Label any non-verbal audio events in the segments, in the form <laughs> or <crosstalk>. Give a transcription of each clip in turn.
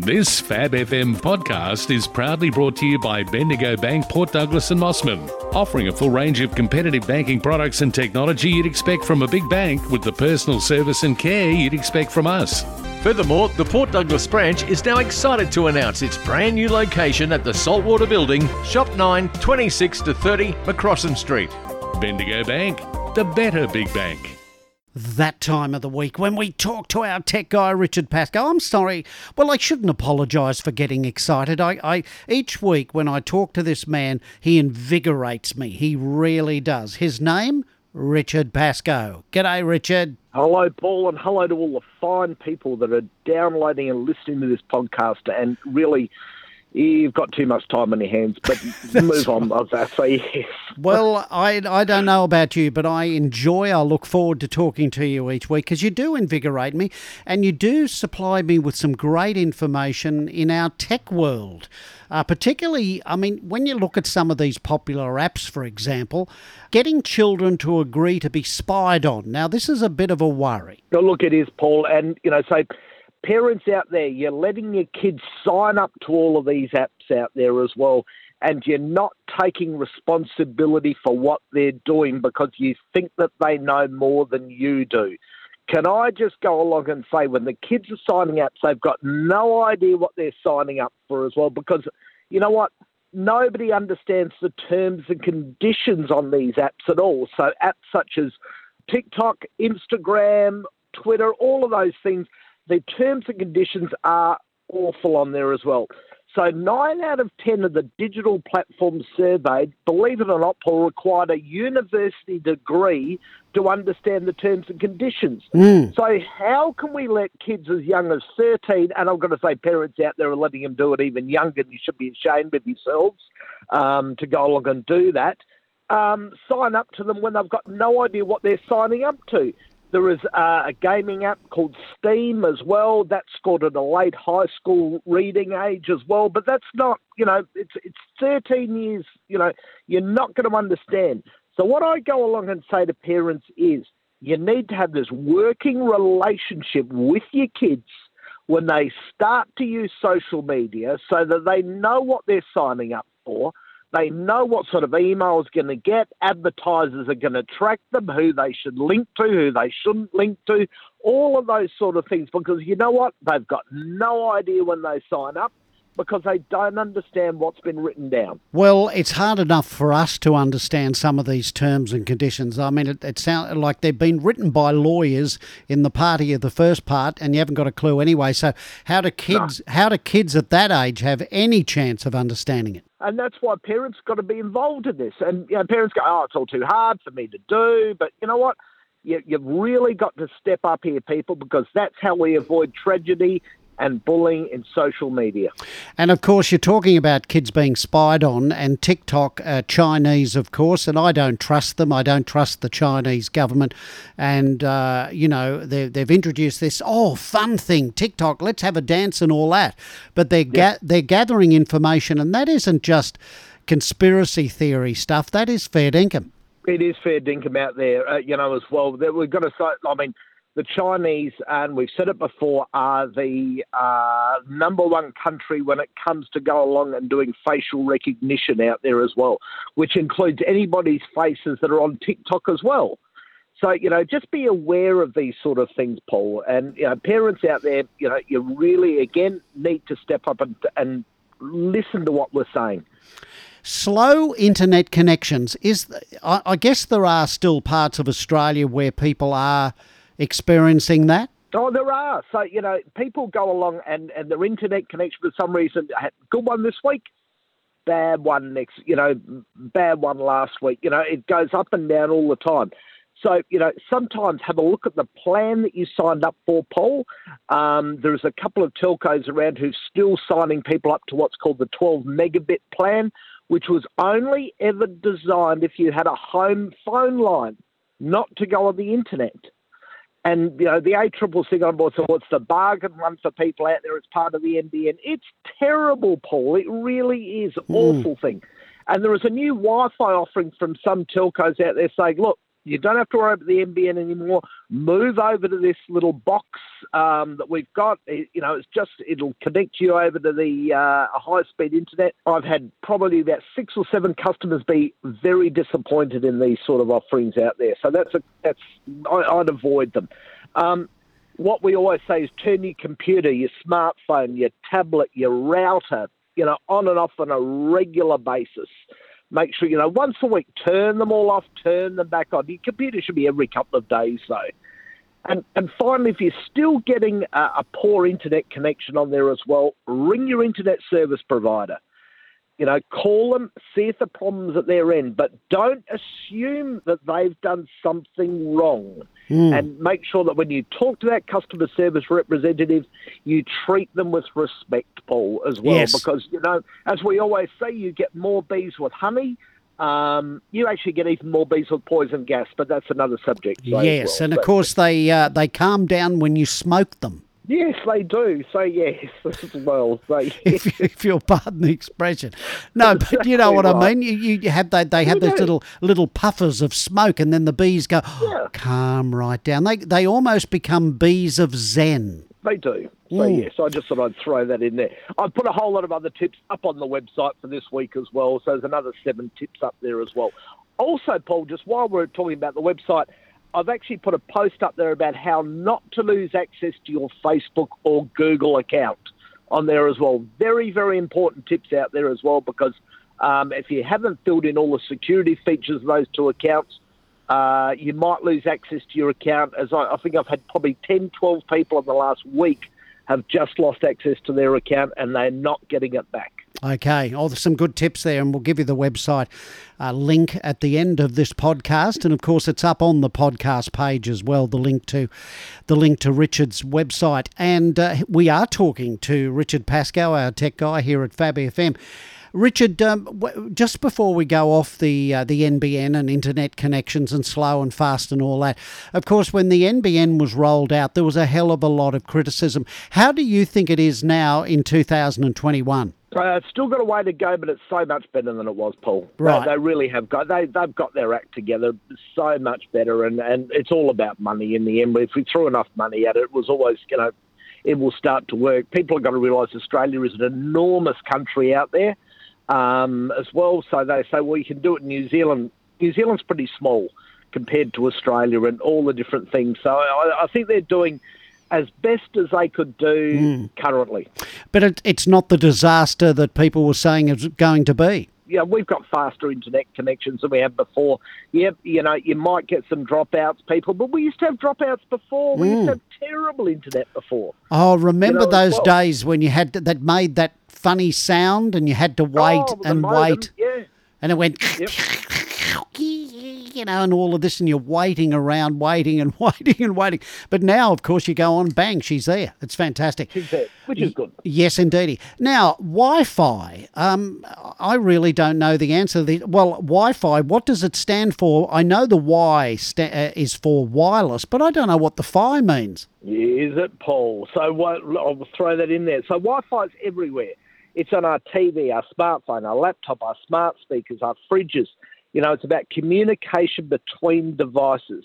This Fab FM podcast is proudly brought to you by Bendigo Bank, Port Douglas and Mossman, offering a full range of competitive banking products and technology you'd expect from a big bank with the personal service and care you'd expect from us. Furthermore, the Port Douglas branch is now excited to announce its brand new location at the Saltwater Building, Shop 9, 26 to 30 Macrossan Street. Bendigo Bank, the better big bank that time of the week when we talk to our tech guy Richard Pascoe. I'm sorry. Well, I shouldn't apologise for getting excited. I, I each week when I talk to this man, he invigorates me. He really does. His name, Richard Pascoe. G'day, Richard. Hello, Paul, and hello to all the fine people that are downloading and listening to this podcast and really you've got too much time on your hands. But <laughs> move on, I was say yes. <laughs> well, I, I don't know about you, but I enjoy, I look forward to talking to you each week because you do invigorate me and you do supply me with some great information in our tech world. Uh, particularly, I mean, when you look at some of these popular apps, for example, getting children to agree to be spied on. Now, this is a bit of a worry. No, look, it is, Paul, and you know, so parents out there, you're letting your kids sign up to all of these apps out there as well, and you're not taking responsibility for what they're doing because you think that they know more than you do. Can I just go along and say when the kids are signing up, they've got no idea what they're signing up for as well because you know what? Nobody understands the terms and conditions on these apps at all. So apps such as TikTok, Instagram, Twitter, all of those things, the terms and conditions are awful on there as well. So nine out of ten of the digital platforms surveyed, believe it or not, Paul, required a university degree to understand the terms and conditions. Mm. So how can we let kids as young as 13, and I'm going to say parents out there are letting them do it even younger, and you should be ashamed of yourselves um, to go along and do that, um, sign up to them when they've got no idea what they're signing up to. There is uh, a gaming app called Steam as well. That's scored at a late high school reading age as well. But that's not, you know, it's it's 13 years. You know, you're not going to understand. So what I go along and say to parents is, you need to have this working relationship with your kids when they start to use social media, so that they know what they're signing up for they know what sort of emails going to get. Advertisers are going to track them, who they should link to, who they shouldn't link to, all of those sort of things. Because you know what? They've got no idea when they sign up because they don't understand what's been written down. Well, it's hard enough for us to understand some of these terms and conditions. I mean, it, it sounds like they've been written by lawyers in the party of the first part, and you haven't got a clue anyway. So, how do kids? No. How do kids at that age have any chance of understanding it? And that's why parents got to be involved in this. And you know, parents go, "Oh, it's all too hard for me to do," but you know what? You, you've really got to step up here, people, because that's how we avoid tragedy and bullying in social media. And of course, you're talking about kids being spied on, and TikTok, uh, Chinese, of course, and I don't trust them. I don't trust the Chinese government. And, uh, you know, they've introduced this, oh, fun thing, TikTok, let's have a dance and all that. But they're, ga- they're gathering information, and that isn't just conspiracy theory stuff, that is fair dinkum. It is fair dinkum out there, uh, you know, as well. that We've got to say, I mean, the Chinese, and we've said it before, are the uh, number one country when it comes to go along and doing facial recognition out there as well, which includes anybody's faces that are on TikTok as well. So, you know, just be aware of these sort of things, Paul. And, you know, parents out there, you know, you really, again, need to step up and, and listen to what we're saying. Slow internet connections is, I guess, there are still parts of Australia where people are experiencing that? Oh, there are. So, you know, people go along and, and their internet connection for some reason had good one this week, bad one next, you know, bad one last week. You know, it goes up and down all the time. So, you know, sometimes have a look at the plan that you signed up for, Paul. Um, there's a couple of telcos around who's still signing people up to what's called the 12 megabit plan, which was only ever designed if you had a home phone line, not to go on the internet. And you know the A triple C on board, so it's the bargain one for people out there as part of the NBN. It's terrible, Paul. It really is mm. awful thing. And there is a new Wi-Fi offering from some telcos out there saying, look, You don't have to worry about the NBN anymore. Move over to this little box um, that we've got. It, you know, it's just it'll connect you over to the uh, high speed internet. I've had probably about six or seven customers be very disappointed in these sort of offerings out there. So that's a that's I, would avoid them. Um, what we always say is turn your computer, your smartphone, your tablet, your router, you know, on and off on a regular basis. Make sure, you know, once a week, turn them all off, turn them back on. Your computer should be every couple of days, though. And, and finally, if you're still getting a, a poor internet connection on there as well, ring your internet service provider. You know, call them, see if the problem's at their end, but don't assume that they've done something wrong. Mm. And make sure that when you talk to that customer service representative, you treat them with respect, Paul, as well. Yes. Because, you know, as we always say, you get more bees with honey. Um, you actually get even more bees with poison gas, but that's another subject. Yes, well. and of course they uh, they calm down when you smoke them. Yes, they do. So yes, <laughs> as well. So, yes. <laughs> if, if you'll pardon the expression, no, but exactly you know what right. I mean. You, you have they they have those little little puffers of smoke, and then the bees go yeah. calm right down. They they almost become bees of zen. They do. So mm. yes, I just thought I'd throw that in there. I've put a whole lot of other tips up on the website for this week as well. So there's another seven tips up there as well. Also, Paul, just while we're talking about the website I've actually put a post up there about how not to lose access to your Facebook or Google account on there as well. Very, very important tips out there as well because um, if you haven't filled in all the security features of those two accounts, uh, you might lose access to your account. As I, I think I've had probably 10, 12 people in the last week have just lost access to their account and they're not getting it back. Okay, oh, there's some good tips there, and we'll give you the website uh, link at the end of this podcast, and of course, it's up on the podcast page as well. The link to the link to Richard's website, and uh, we are talking to Richard Pascoe, our tech guy here at Fab FM. Richard, um, just before we go off the uh, the NBN and internet connections and slow and fast and all that, of course, when the NBN was rolled out, there was a hell of a lot of criticism. How do you think it is now in 2021? Uh, it's still got a way to go, but it's so much better than it was, Paul. Right. They, they, really have got they they've got their act together so much better, and, and it's all about money in the end. If we threw enough money at it, it was always you know it will start to work. People have got to realise Australia is an enormous country out there um, as well. So they say, well, you can do it in New Zealand. New Zealand's pretty small compared to Australia and all the different things. So I, I think they're doing as best as they could do mm. currently. But it, it's not the disaster that people were saying it's going to be. Yeah, we've got faster internet connections than we had before. Yep, you know, you might get some dropouts, people, but we used to have dropouts before. We mm. used to hmm. have terrible internet before. Oh, remember you know, those well. days when you had to, that made that funny sound and you had to wait oh, and modem, wait, yeah. and it went. Yep. <laughs> you know, and all of this, and you're waiting around, waiting and <laughs> waiting and waiting. But now, of course, you go on, bang, she's there. It's fantastic. She's there, which is good. Yes, indeedy. Now, Wi Fi, um, I really don't know the answer. The, well, Wi Fi, what does it stand for? I know the Y sta- uh, is for wireless, but I don't know what the Fi means. Is it, Paul? So I'll throw that in there. So Wi Fi is everywhere. It's on our TV, our smartphone, our laptop, our smart speakers, our fridges. You know, it's about communication between devices.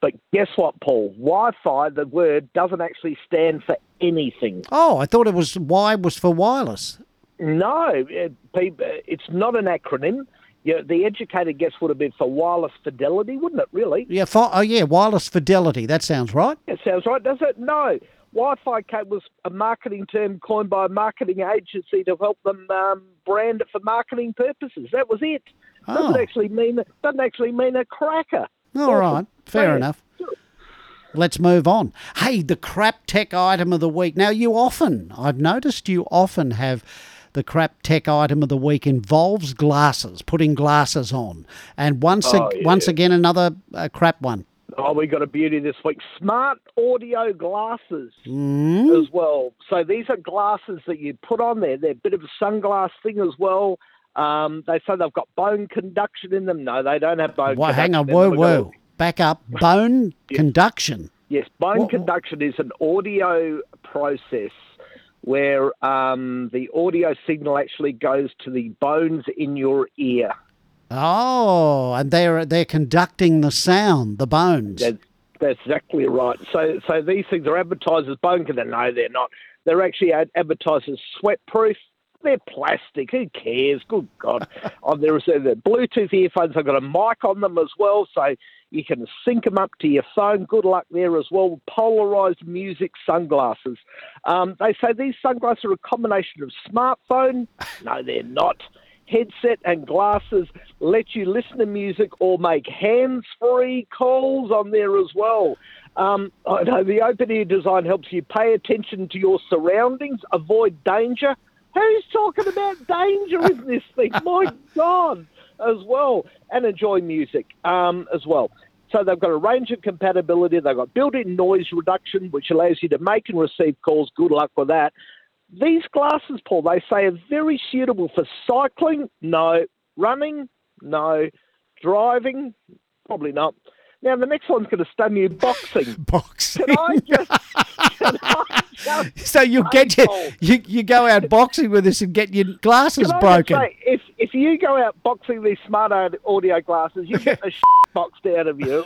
But guess what, Paul? Wi Fi, the word, doesn't actually stand for anything. Oh, I thought it was Y was for wireless. No, it, it's not an acronym. Yeah, the educated guess would have been for wireless fidelity, wouldn't it, really? Yeah, for, oh, yeah, wireless fidelity. That sounds right. It sounds right, does it? No. Wi Fi was a marketing term coined by a marketing agency to help them um, brand it for marketing purposes. That was it. Doesn't oh. actually mean doesn't actually mean a cracker. All right, fair enough. Let's move on. Hey, the crap tech item of the week. Now, you often, I've noticed you often have the crap tech item of the week involves glasses, putting glasses on. And once, oh, yeah. once again, another uh, crap one. Oh, we got a beauty this week. Smart audio glasses mm. as well. So these are glasses that you put on there. They're a bit of a sunglass thing as well. Um, they say they've got bone conduction in them. No, they don't have bone. Conduction. Well, hang on, whoa, whoa, back up. Bone <laughs> yes. conduction. Yes, bone what? conduction is an audio process where um, the audio signal actually goes to the bones in your ear. Oh, and they're they're conducting the sound, the bones. That's, that's exactly right. So, so these things are advertised as bone conduction. No, they're not. They're actually ad- advertised as sweat proof. They're plastic. Who cares? Good God. <laughs> oh, there is the Bluetooth earphones. I've got a mic on them as well, so you can sync them up to your phone. Good luck there as well. Polarized music sunglasses. Um, they say these sunglasses are a combination of smartphone. No, they're not headset and glasses let you listen to music or make hands-free calls on there as well. Um, I know the open ear design helps you pay attention to your surroundings, avoid danger. Who's talking about danger in this thing? My God, as well, and enjoy music um, as well. So they've got a range of compatibility. They've got built-in noise reduction, which allows you to make and receive calls. Good luck with that. These glasses, Paul, they say are very suitable for cycling. No, running. No, driving. Probably not. Now the next one's going to stun you. Boxing. <laughs> Boxing. Can I just? <laughs> Can I just so you get your, you you go out boxing with this and get your glasses Can I just broken. say, if if you go out boxing these smart audio glasses, you get the <laughs> shit boxed out of you.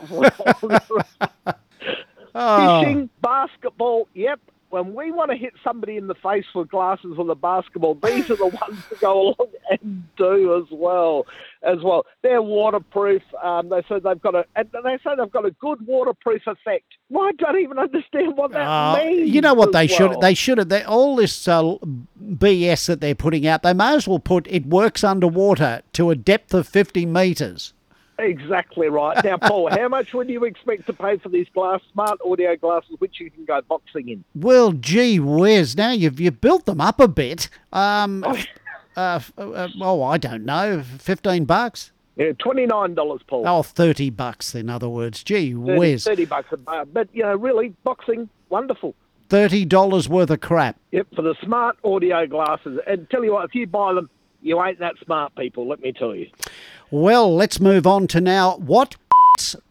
Oh. Fishing, basketball, yep. When we want to hit somebody in the face with glasses with a basketball, these are the <laughs> ones to go along and do as well. As well, they're waterproof. Um, they say they've got a, and they say they've got a good waterproof effect. Well, I don't even understand what that Oh, means. you know what they should well. they should have they, all this uh, BS that they're putting out. They may as well put it works underwater to a depth of fifty meters. Exactly right. Now, Paul, how much would you expect to pay for these glass smart audio glasses, which you can go boxing in? Well, gee whiz! Now you've you've built them up a bit. Um, uh, f- uh, oh, I don't know, fifteen bucks. Yeah, twenty nine dollars, Paul. Oh, 30 bucks. In other words, gee 30, whiz, 30 bucks a bar. But you know, really, boxing, wonderful. thirty dollars worth of crap. Yep, for the smart audio glasses. And tell you what, if you buy them, you ain't that smart, people. Let me tell you. Well, let's move on to now. What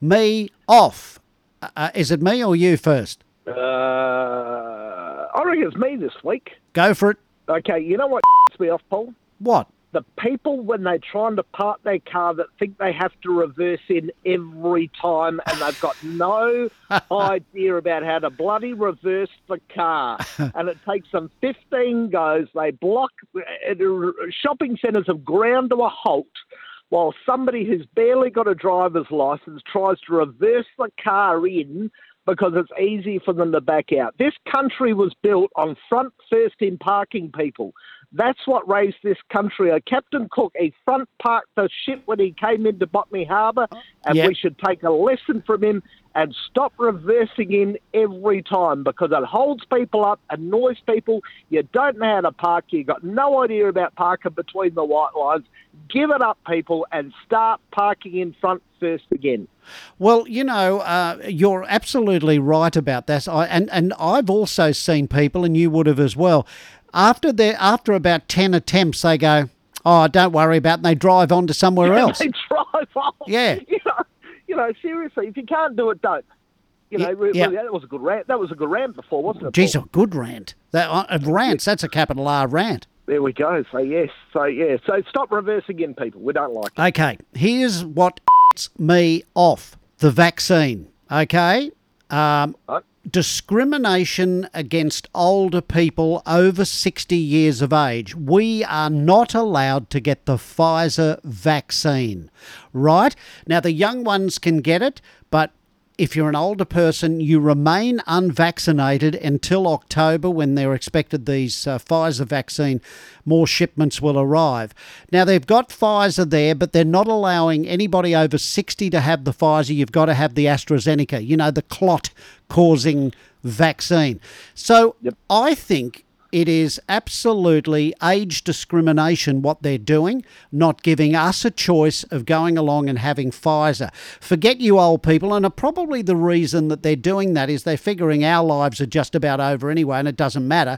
me off? Uh, is it me or you first? Uh, I reckon it's me this week. Go for it. Okay, you know what me off, Paul? What? the people when they're trying to park their car that think they have to reverse in every time and they've got no <laughs> idea about how to bloody reverse the car <laughs> and it takes them 15 goes they block uh, shopping centres have ground to a halt while somebody who's barely got a driver's license tries to reverse the car in because it's easy for them to back out. This country was built on front first in parking people. That's what raised this country. Uh, Captain Cook, he front parked the ship when he came into Botany Harbour, and Yep. we should take a lesson from him and stop reversing in every time because it holds people up, annoys people. You don't know how to park. You've got no idea about parking between the white lines. Give it up, people, and start parking in front first again. Well, you know, uh, you're absolutely right about that. I, and and I've also seen people, and you would have as well. After they after about ten attempts, they go, "Oh, don't worry about," it, and they drive on to somewhere else. they drive off. Yeah. <laughs> You know, you know, seriously, if you can't do it, don't. You know, Yeah, really, yeah. that was a good rant. That was a good rant before, wasn't it? Geez, Paul? a good rant. That uh, rants. That's a capital R rant. There we go. So yes, so yeah, so stop reversing in, people. We don't like it. Okay, here's what <laughs> me off the vaccine. Okay, um, Right. Discrimination against older people over 60 years of age. We are not allowed to get the Pfizer vaccine, right? Now, the young ones can get it, but if you're an older person, you remain unvaccinated until October when they're expected these uh, Pfizer vaccine, more shipments will arrive. Now, they've got Pfizer there, but they're not allowing anybody over 60 to have the Pfizer. You've got to have the AstraZeneca, you know, the clot causing vaccine. So I think it is absolutely age discrimination what they're doing, not giving us a choice of going along and having Pfizer. Forget you old people, and probably the reason that they're doing that is they're figuring our lives are just about over anyway, and it doesn't matter.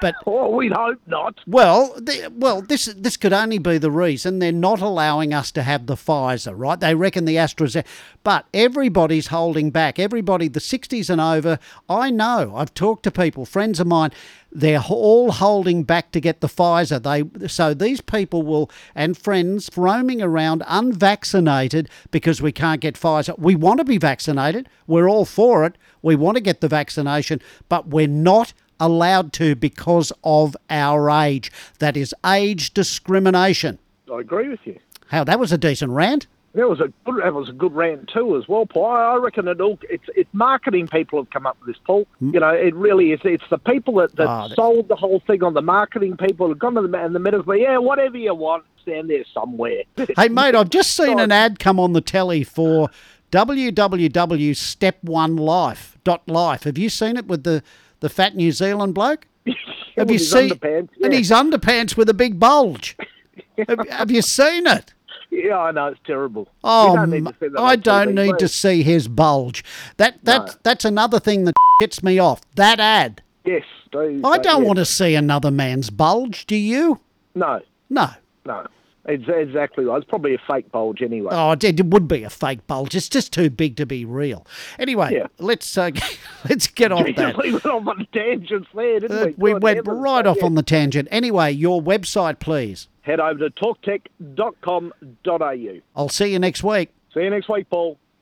But <laughs> Oh, we'd hope not. well, the, well, this this could only be the reason they're not allowing us to have the Pfizer, right? They reckon the AstraZeneca, but everybody's holding back. Everybody, the 60s and over, I know. I've talked to people, friends of mine. They're all holding back to get the Pfizer. They so these people will and friends roaming around unvaccinated because we can't get Pfizer. We want to be vaccinated. We're all for it. We want to get the vaccination, but we're not allowed to because of our age. That is age discrimination. I agree with you. How that was a decent rant. That was a good. That was a good rant too, as well, Paul. I reckon it all. It's it's marketing people have come up with this, Paul. Hmm. You know, it really is. It's the people that, that ah, that- sold the whole thing on the marketing people have gone to the and the middle. Yeah, whatever you want, stand there somewhere. <laughs> Hey mate, I've just seen an ad come on the telly for www.step1life.life. Have you seen it with the the fat New Zealand bloke? <laughs> Have you seen underpants, and his underpants with a big bulge? have, have you seen it? Yeah, I know it's terrible. Oh, don't need to see that I don't TV, need to see his bulge. That that No. that's another thing that <laughs> gets me off. That ad. Yes, do, I don't yeah. want to see another man's bulge. Do you? No, No. no, it's exactly right. It's probably a fake bulge anyway. Oh, it, it would be a fake bulge. It's just too big to be real. Anyway, Yeah. let's uh, <laughs> let's get off <laughs> that. we went off on tangents there, didn't Uh, we? we went heavens, right off yeah. on the tangent. Anyway, your website, please. Head over to talktech.com.au. I'll see you next week. See you next week, Paul.